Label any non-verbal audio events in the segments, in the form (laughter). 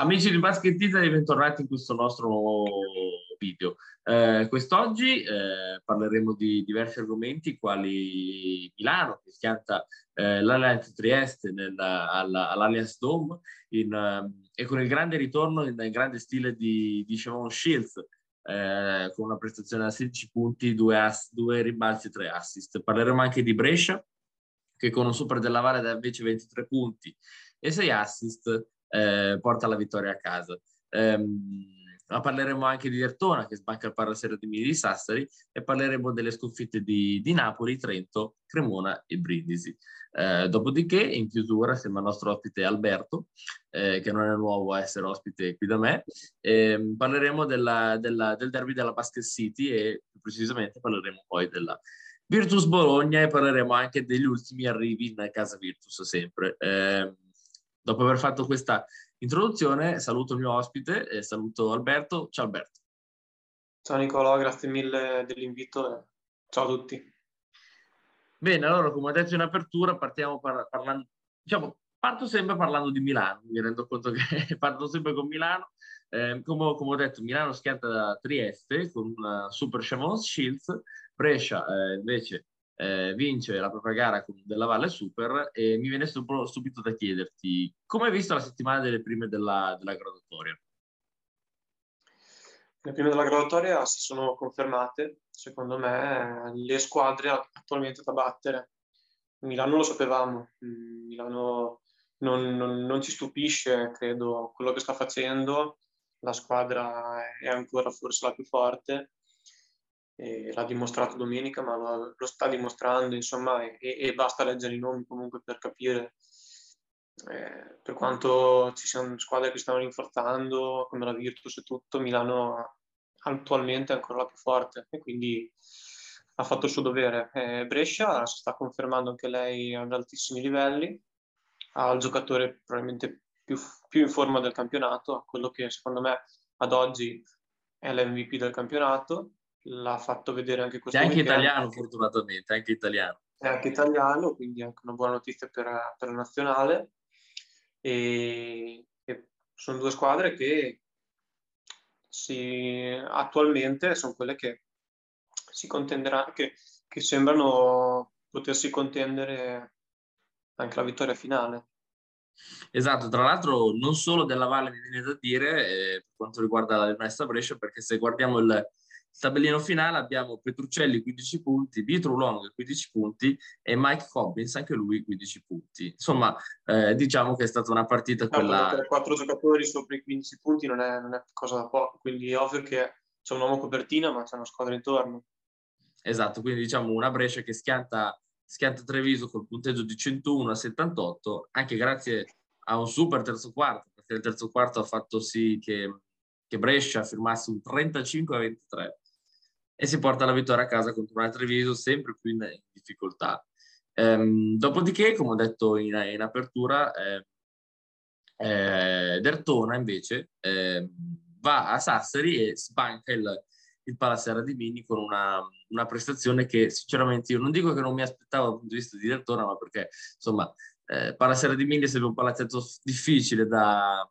Amici di Basket Italy, bentornati in questo nostro video. Eh, quest'oggi eh, parleremo di diversi argomenti, quali Milano, che schianta eh, l'Allianz Trieste nella, alla, all'Allianz Dome, in, uh, e con il grande ritorno in, in grande stile di, di Siobhan Shields, eh, con una prestazione da 16 punti, due, ass, due rimbalzi e tre assist. Parleremo anche di Brescia, che con un super della Valle da invece 23 punti e 6 assist eh, porta la vittoria a casa. Um, ma parleremo anche di Dertona che sbanca il Parasera di Mini di Sassari e parleremo delle sconfitte di, di Napoli, Trento, Cremona e Brindisi. Eh, dopodiché, in chiusura, siamo al nostro ospite Alberto, eh, che non è nuovo a essere ospite qui da me. Eh, parleremo della, della, del derby della Basket City e più precisamente parleremo poi della Virtus Bologna e parleremo anche degli ultimi arrivi in casa Virtus sempre. Eh, Dopo aver fatto questa introduzione, saluto il mio ospite e saluto Alberto. Ciao Alberto. Ciao Nicolò, grazie mille dell'invito. Ciao a tutti. Bene, allora come ho detto in apertura, partiamo par- parlando, diciamo, parto sempre parlando di Milano, mi rendo conto che (laughs) parto sempre con Milano. Eh, come, come, ho detto, Milano schianta da Trieste con una Super Chavons Shields, Brescia eh, invece eh, vince la propria gara con della Valle Super e mi viene subito da chiederti come hai visto la settimana delle prime della, della graduatoria? Le prime della graduatoria si sono confermate, secondo me, le squadre attualmente da battere. Milano lo sapevamo, mm, Milano non, non, non ci stupisce, credo, quello che sta facendo, la squadra è ancora forse la più forte e l'ha dimostrato domenica, ma lo, lo sta dimostrando, insomma, e, e, basta leggere i nomi comunque per capire eh, per quanto ci siano squadre che stanno rinforzando, come la Virtus e tutto, Milano attualmente è ancora la più forte e quindi ha fatto il suo dovere. Eh, Brescia si sta confermando anche lei ad altissimi livelli, ha il giocatore probabilmente più, più in forma del campionato, quello che secondo me ad oggi è l'MVP del campionato l'ha fatto vedere anche questo È anche weekend. italiano, fortunatamente, anche italiano. È anche italiano, quindi anche una buona notizia per, per la nazionale. E, e, sono due squadre che si, attualmente sono quelle che si contenderanno, che, che sembrano potersi contendere anche la vittoria finale. Esatto, tra l'altro non solo della Valle mi viene da dire eh, per quanto riguarda la Rimessa Brescia, perché se guardiamo il, tabellino finale abbiamo Petruccelli 15 punti, Vitru Long 15 punti e Mike Cobbins anche lui 15 punti. Insomma, eh, diciamo che è stata una partita quella... Per quattro giocatori sopra i 15 punti non è, non è cosa da poco, quindi è ovvio che c'è un uomo copertina ma c'è una squadra intorno. Esatto, quindi diciamo una Brescia che schianta, schianta Treviso col punteggio di 101 a 78, anche grazie a un super terzo quarto, perché il terzo quarto ha fatto sì che che Brescia firmasse un 35 a 23 e si porta la vittoria a casa contro una Treviso sempre più in, difficoltà. Ehm, dopodiché, come ho detto in, in apertura, eh, eh, Dertona invece eh, va a Sassari e sbanca il, il Palaserra di Mini con una, una, prestazione che sinceramente io non dico che non mi aspettavo dal punto di vista di Dertona, ma perché insomma eh, Palaserra di Mini è sempre un palazzetto difficile da,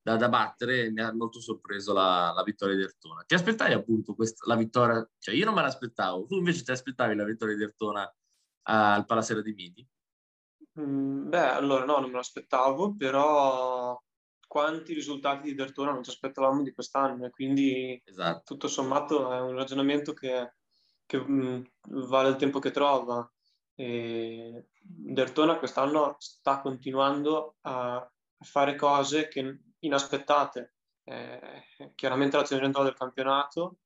da, da battere mi ha molto sorpreso la, la vittoria di Ertona. Ti aspettavi appunto questa, la vittoria? Cioè io non me l'aspettavo, tu invece ti aspettavi la vittoria di Ertona al Palasera di Midi? Mm, beh, allora no, non me l'aspettavo, però quanti risultati di Dertona non ci aspettavamo di quest'anno e quindi esatto. tutto sommato è un ragionamento che, che mh, mm, vale il tempo che trova. E Dertona quest'anno sta continuando a fare cose che inaspettate. Eh, chiaramente la centrale del campionato,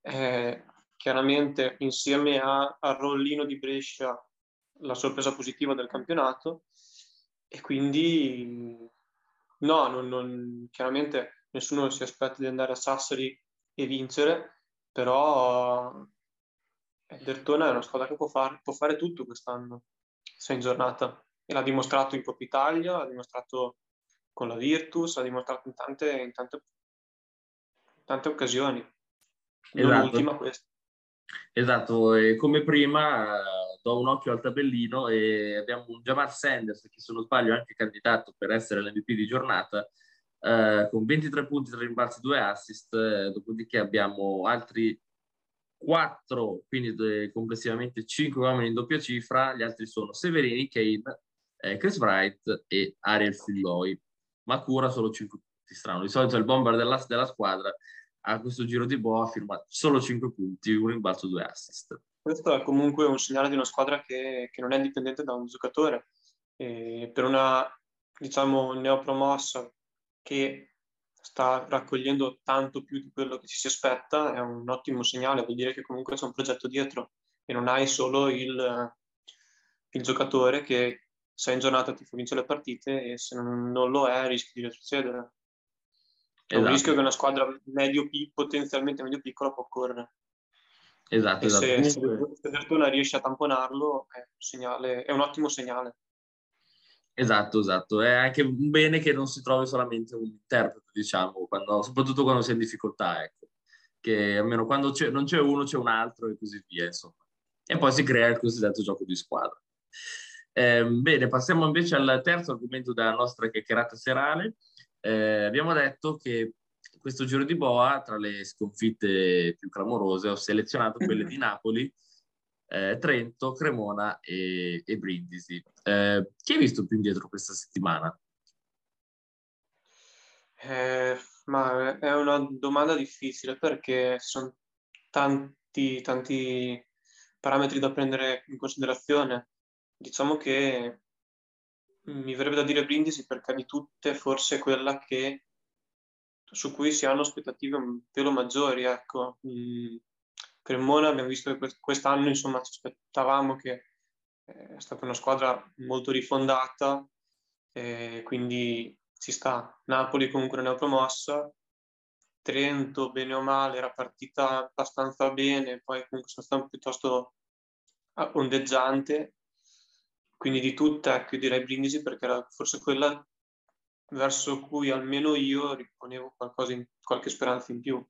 eh, chiaramente insieme a, al rollino di Brescia la sorpresa positiva del campionato e quindi no, non, non, chiaramente nessuno si aspetta di andare a Sassari e vincere, però Dertona è una squadra che può fare, può fare tutto quest'anno, se in giornata e l'ha dimostrato in Coppa Italia, l'ha dimostrato con la Virtus, ha dimostrato in tante, in tante, in tante occasioni. Esatto. L'ultima questa. Esatto, e come prima do un occhio al tabellino e abbiamo un Jamar Sanders che se non sbaglio è anche candidato per essere l'MVP di giornata, eh, con 23 punti, 3 rimbalzi, 2 assist, eh, dopodiché abbiamo altri 4, quindi eh, complessivamente 5 uomini in doppia cifra, gli altri sono Severini, Kane, eh, Chris Wright e Ariel Figloi. Makura solo 5 punti, strano. Di solito il bomber della, della squadra a questo giro di boa firma solo 5 punti, un rimbalzo, 2 assist. Questo è comunque un segnale di una squadra che, che non è dipendente da un giocatore. E per una, diciamo, neopromossa che sta raccogliendo tanto più di quello che ci si aspetta, è un ottimo segnale, vuol dire che comunque c'è un progetto dietro e non hai solo il, il giocatore che se in giornata ti fa vincere le partite e se non, non lo è rischi di retrocedere. È esatto. un rischio che una squadra medio, potenzialmente medio piccola può correre. Esatto, e esatto. Se, se Vertona riesce a tamponarlo è un, segnale, è un ottimo segnale. Esatto, esatto. È anche un bene che non si trovi solamente un interprete, diciamo, quando, soprattutto quando si è in difficoltà, ecco. Che almeno quando c'è, non c'è uno c'è un altro e così via, insomma. E poi si crea il cosiddetto gioco di squadra. Eh, bene, passiamo invece al terzo argomento della nostra chiacchierata serale. Eh, abbiamo detto che questo giro di boa, tra le sconfitte più clamorose, ho selezionato quelle di (laughs) Napoli, eh, Trento, Cremona e, e Brindisi. Eh, chi hai visto più indietro questa settimana? Eh, ma è una domanda difficile perché ci sono tanti, tanti parametri da prendere in considerazione. Diciamo che mi verrebbe da dire Brindisi perché di tutte forse quella che, su cui si hanno aspettative un pelo maggiori. Ecco. Mm, Cremona abbiamo visto che quest'anno insomma ci aspettavamo che eh, è stata una squadra molto rifondata, eh, quindi ci sta. Napoli comunque non è promossa, Trento bene o male era partita abbastanza bene, poi comunque sono stato piuttosto ondeggiante, quindi di tutta ecco, direi Brindisi perché era forse quella verso cui almeno io riponevo qualcosa in, qualche speranza in più.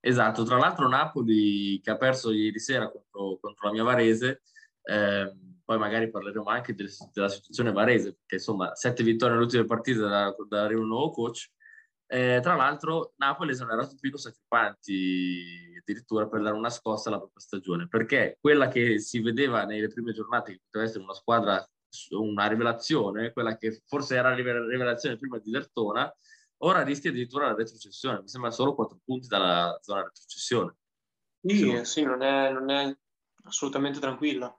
Esatto, tra l'altro Napoli che ha perso ieri sera contro, contro la mia Varese, eh, poi magari parleremo anche del, della situazione Varese, perché insomma sette vittorie nelle ultime partite da, da arrivare un nuovo coach. Eh, tra l'altro Napoli ha esonerato Pino Sacripanti addirittura per dare una scossa alla propria stagione, perché quella che si vedeva nelle prime giornate che poteva essere una squadra, una rivelazione, quella che forse era la rivelazione prima di Dertona, ora rischia addirittura la retrocessione, mi sembra solo 4 punti dalla zona retrocessione. Sì, sì non, è, non è assolutamente tranquilla.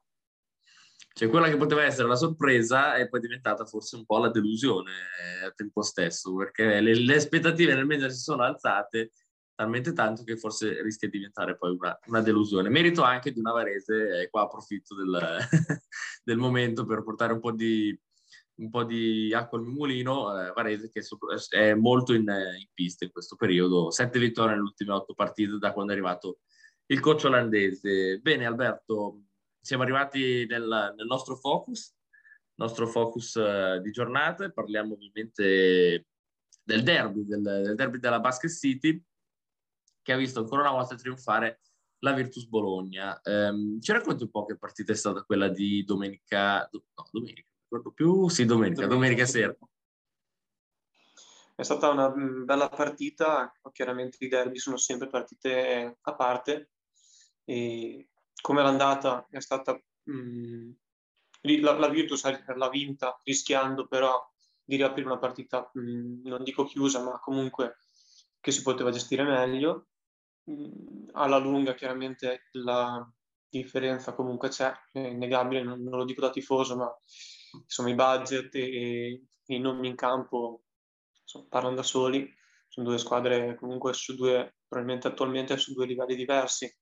Cioè quella che poteva essere la sorpresa è poi diventata forse un po' la delusione eh, al tempo stesso, perché le, le aspettative nel mese si sono alzate talmente tanto che forse rischia di diventare poi una, una delusione. Merito anche di una Varese, e qua approfitto del, (laughs) del momento per portare un po' di, un po' di acqua al mulino, eh, Varese che è molto in, in, pista in questo periodo, sette vittorie nelle ultime otto partite da quando è arrivato il coach olandese. Bene Alberto, siamo arrivati nel, nel nostro focus, nostro focus eh, di giornata, parliamo ovviamente del derby, del, del derby della Basket City, che ha visto ancora una volta trionfare la Virtus Bologna. Um, ci racconti un po' che partita è stata quella di domenica, no, domenica, ricordo più, sì, domenica, domenica, domenica sera. È stata una bella partita, chiaramente i derby sono sempre partite a parte. E come l'andata è stata mh, la, la, Virtus l'ha vinta rischiando però di riaprire una partita mh, non dico chiusa ma comunque che si poteva gestire meglio mh, alla lunga chiaramente la differenza comunque c'è è innegabile non, non lo dico da tifoso ma insomma i budget e, e i nomi in campo insomma, parlano da soli, sono due squadre comunque su due, probabilmente attualmente su due livelli diversi.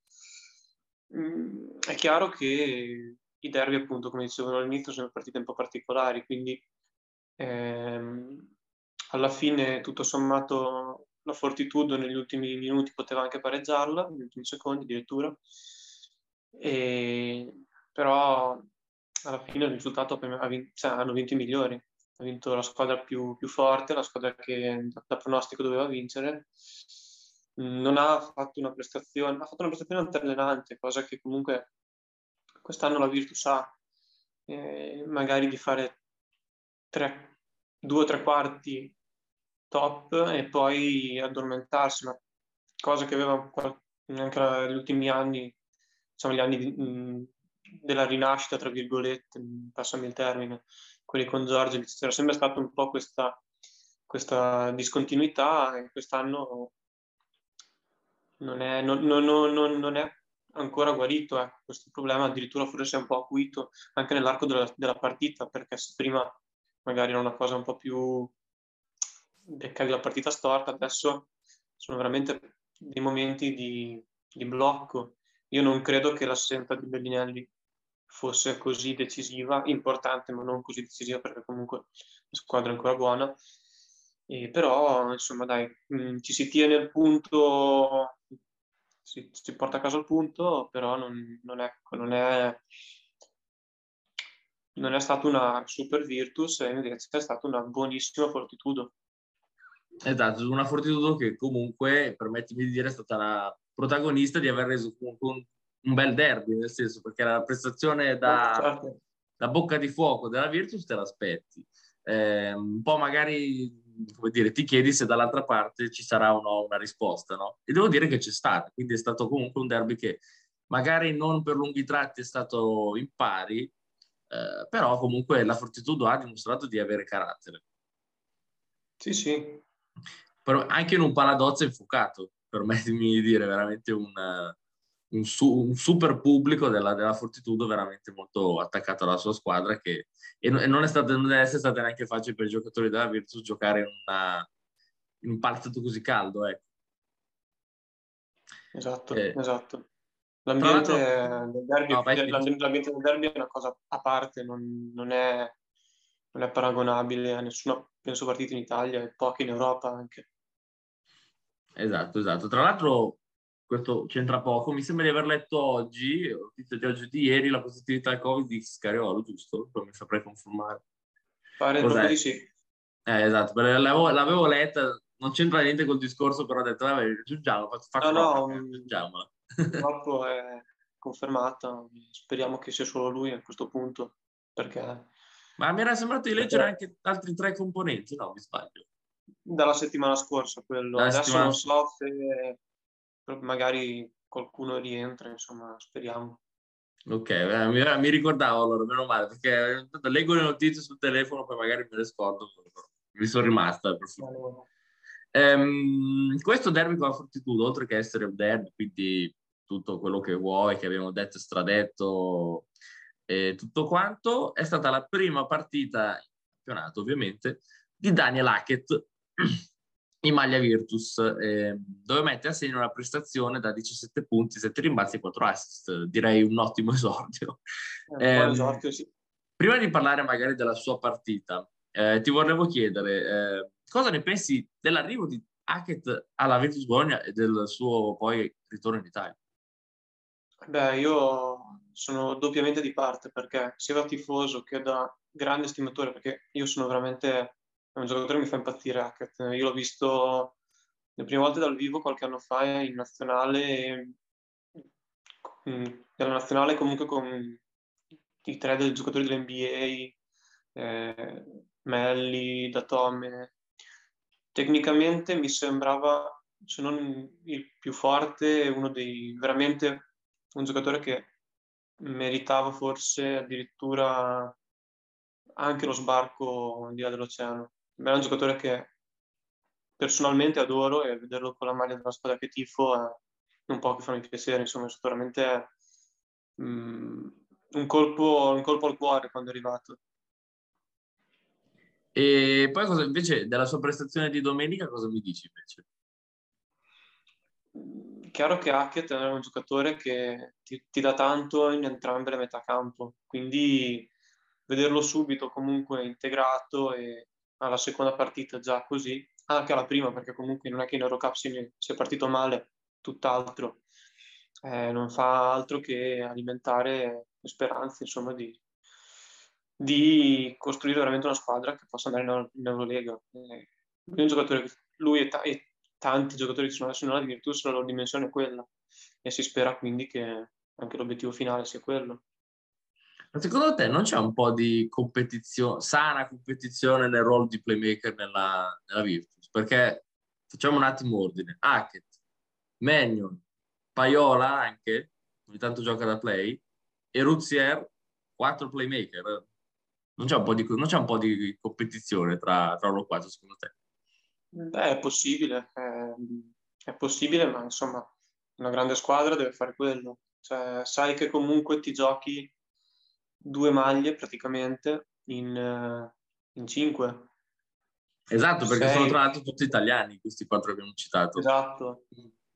Mm, è chiaro che i derby, appunto, come dicevano all'inizio, sono partite un po' particolari, quindi ehm, alla fine, tutto sommato, la Fortitudo negli ultimi minuti poteva anche pareggiarla, negli ultimi secondi addirittura, e, però alla fine il risultato cioè, hanno vinto i migliori. Ha vinto la squadra più, più forte, la squadra che da pronostico doveva vincere. Non ha fatto una prestazione, ha fatto una prestazione altalenante, cosa che comunque quest'anno la Virtus ha, eh, magari di fare tre, due o tre quarti top e poi addormentarsi, ma cosa che aveva anche negli ultimi anni, insomma gli anni di, mh, della rinascita, tra virgolette, passami il termine, quelli con Giorgio, c'era sempre stata un po' questa, questa discontinuità e quest'anno non è, non, non, non è ancora guarito ecco, questo problema, addirittura forse è un po' acuito anche nell'arco della, della partita, perché se prima magari era una cosa un po' più beccavi la partita storta, adesso sono veramente dei momenti di, di blocco. Io non credo che l'assenza di Bellinelli fosse così decisiva, importante ma non così decisiva perché comunque la squadra è ancora buona. E però, insomma, dai, mh, mm, ci si tiene il punto, si, si, porta a casa il punto, però non, non, è, non, è, non è stata una super virtus, invece è stata una buonissima fortitudo. Esatto, una fortitudo che comunque, permettimi di dire, è stata la protagonista di aver reso comunque un bel derby, nel senso perché la prestazione da, certo. da bocca di fuoco della Virtus te l'aspetti. Eh, un po' magari, come dire, ti chiedi se dall'altra parte ci sarà o no una risposta, no? E devo dire che c'è stata, quindi è stato comunque un derby che magari non per lunghi tratti è stato in pari, eh, però comunque la Fortitudo ha dimostrato di avere carattere. Sì, sì. Però anche in un paladozzo infuocato, permettimi di dire, veramente un un, su, un super pubblico della, della, Fortitudo veramente molto attaccato alla sua squadra che, e, non, è stato, non deve essere stato neanche facile per i giocatori della Virtus giocare in, una, in un palazzo così caldo. Ecco. Esatto, eh, esatto. L'ambiente del, derby, no, l'ambiente del derby è una cosa a parte, non, non, è, non è paragonabile a nessuna, penso, partita in Italia e poche in Europa anche. Esatto, esatto. Tra l'altro questo c'entra poco, mi sembra di aver letto oggi, ho visto di oggi di ieri, la positività al Covid di Scariolo, giusto? Poi mi saprei confermare. Pare proprio di sì. Eh, esatto, l'avevo, l'avevo, letta, non c'entra niente col discorso, però ho detto, vabbè, aggiungiamo, faccio no, no, aggiungiamola. Purtroppo (laughs) è confermata, speriamo che sia solo lui a questo punto, perché... Ma mi era sembrato di leggere anche altri tre componenti, no, mi sbaglio? Dalla settimana scorsa quello, Dalla adesso settimana... non so se magari qualcuno rientra, insomma, speriamo. Ok, mi, mi, ricordavo allora, meno male, perché leggo le notizie sul telefono, poi magari me le scordo, mi sono rimasta. Per ehm, questo derby con la Fortitudo, oltre che essere un derby, quindi tutto quello che vuoi, che abbiamo detto stradetto e tutto quanto, è stata la prima partita campionato, ovviamente, di Daniel Hackett in maglia Virtus, eh, dove mette a segno una prestazione da 17 punti, 7 rimbalzi e 4 assist. Direi un ottimo (laughs) esordio. Eh, eh, esordio sì. Prima di parlare magari della sua partita, eh, ti volevo chiedere eh, cosa ne pensi dell'arrivo di Hackett alla Virtus Bologna e del suo poi ritorno in Italia? Beh, io sono doppiamente di parte perché sia da tifoso che da grande stimatore, perché io sono veramente è un giocatore che mi fa impazzire Hackett. Io l'ho visto le prime volte dal vivo qualche anno fa in nazionale, nella nazionale comunque con i tre dei giocatori dell'NBA, eh, Melli, Datome. Tecnicamente mi sembrava, se non il più forte, uno dei veramente un giocatore che meritava forse addirittura anche lo sbarco di là dell'oceano è un giocatore che personalmente adoro e vederlo con la maglia della squadra che tifo è un po' che fa piacere, insomma, veramente um, un, colpo, un colpo al cuore quando è arrivato. E poi cosa invece della sua prestazione di domenica cosa mi dici invece? Chiaro che Hackett è un giocatore che ti, ti dà tanto in entrambe le metà campo, quindi vederlo subito comunque integrato e alla seconda partita già così, anche alla prima perché comunque non è che in Eurocup si è partito male, tutt'altro, eh, non fa altro che alimentare le speranze insomma di, di costruire veramente una squadra che possa andare in, Eurolega. Eh, lui, e, ta- e, tanti giocatori che sono adesso nella Virtus, la loro dimensione è quella e si spera quindi che anche l'obiettivo finale sia quello. Secondo te non c'è un po' di competizione, sana competizione nel ruolo di playmaker nella, nella Virtus? perché facciamo un attimo ordine. Hackett, Mannion, Paiola anche, ogni tanto gioca da play, e Ruzier, quattro playmaker. Non c'è un po' di, un po di competizione tra, tra loro quattro, secondo te? Beh, è possibile, è, è, possibile, ma insomma, una grande squadra deve fare quello. Cioè, sai che comunque ti giochi due maglie praticamente in, in cinque. Esatto, perché Sei... sono tra l'altro tutti italiani questi quattro che abbiamo citato. Esatto,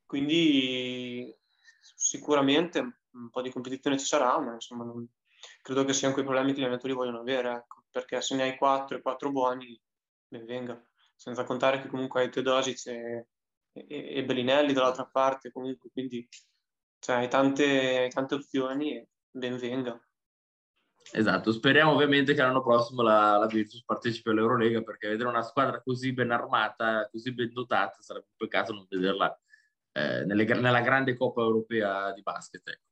quindi sicuramente un po' di competizione ci sarà, ma insomma non... credo che siano quei problemi che gli allenatori vogliono avere, ecco. perché se ne hai quattro e quattro buoni, ben venga. Senza contare che comunque hai Teodosic e, e, e Bellinelli dall'altra parte, comunque, quindi cioè, hai, tante, hai tante opzioni e ben venga. Esatto, speriamo ovviamente che l'anno prossimo la, la Virtus partecipi all'Eurolega perché vedere una squadra così ben armata, così ben dotata, sarebbe un peccato non vederla eh, nelle, nella grande Coppa Europea di basket. Ecco.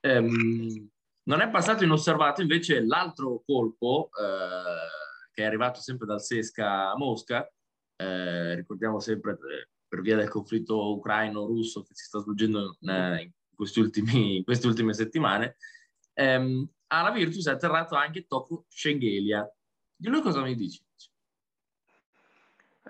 Ehm, non è passato inosservato invece l'altro colpo eh, che è arrivato sempre dal Sesca a Mosca, eh, ricordiamo sempre eh, per via del conflitto ucraino-russo che si sta svolgendo in, in, ultimi, in queste ultime settimane, ehm, alla Virtus è atterrato anche Toko Schengelia. Di lui cosa mi dici?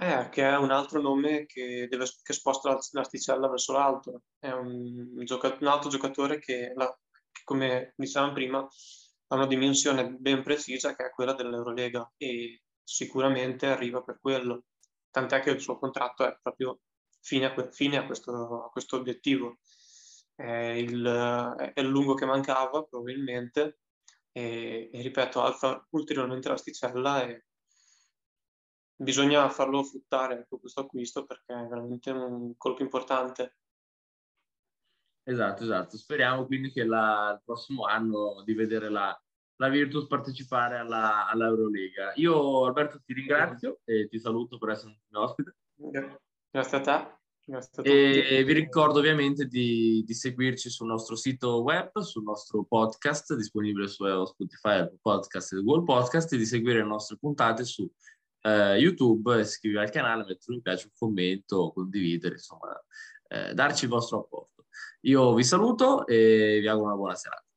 Eh, che è un altro nome che, deve, che sposta l'asticella verso l'alto. È un, un altro giocatore che, la, che, come dicevamo prima, ha una dimensione ben precisa che è quella dell'Eurolega e sicuramente arriva per quello. Tant'è che il suo contratto è proprio fine a, fine a, questo, a questo, obiettivo. È il, è il lungo che mancava probabilmente e, e ripeto, alza ulteriormente l'asticella e bisogna farlo fruttare ecco, questo acquisto perché è veramente un colpo importante. Esatto, esatto. Speriamo quindi che la, il prossimo anno di vedere la, la Virtus partecipare alla, all'Eurolega. Io Alberto ti ringrazio e ti saluto per essere un ospite. Grazie a te. E vi ricordo ovviamente di, di, seguirci sul nostro sito web, sul nostro podcast disponibile su Spotify, Podcast e Google Podcast e di seguire le nostre puntate su eh, YouTube, iscrivervi al canale, mettere un piace, un commento, condividere, insomma, eh, darci il vostro apporto. Io vi saluto e vi auguro una buona serata.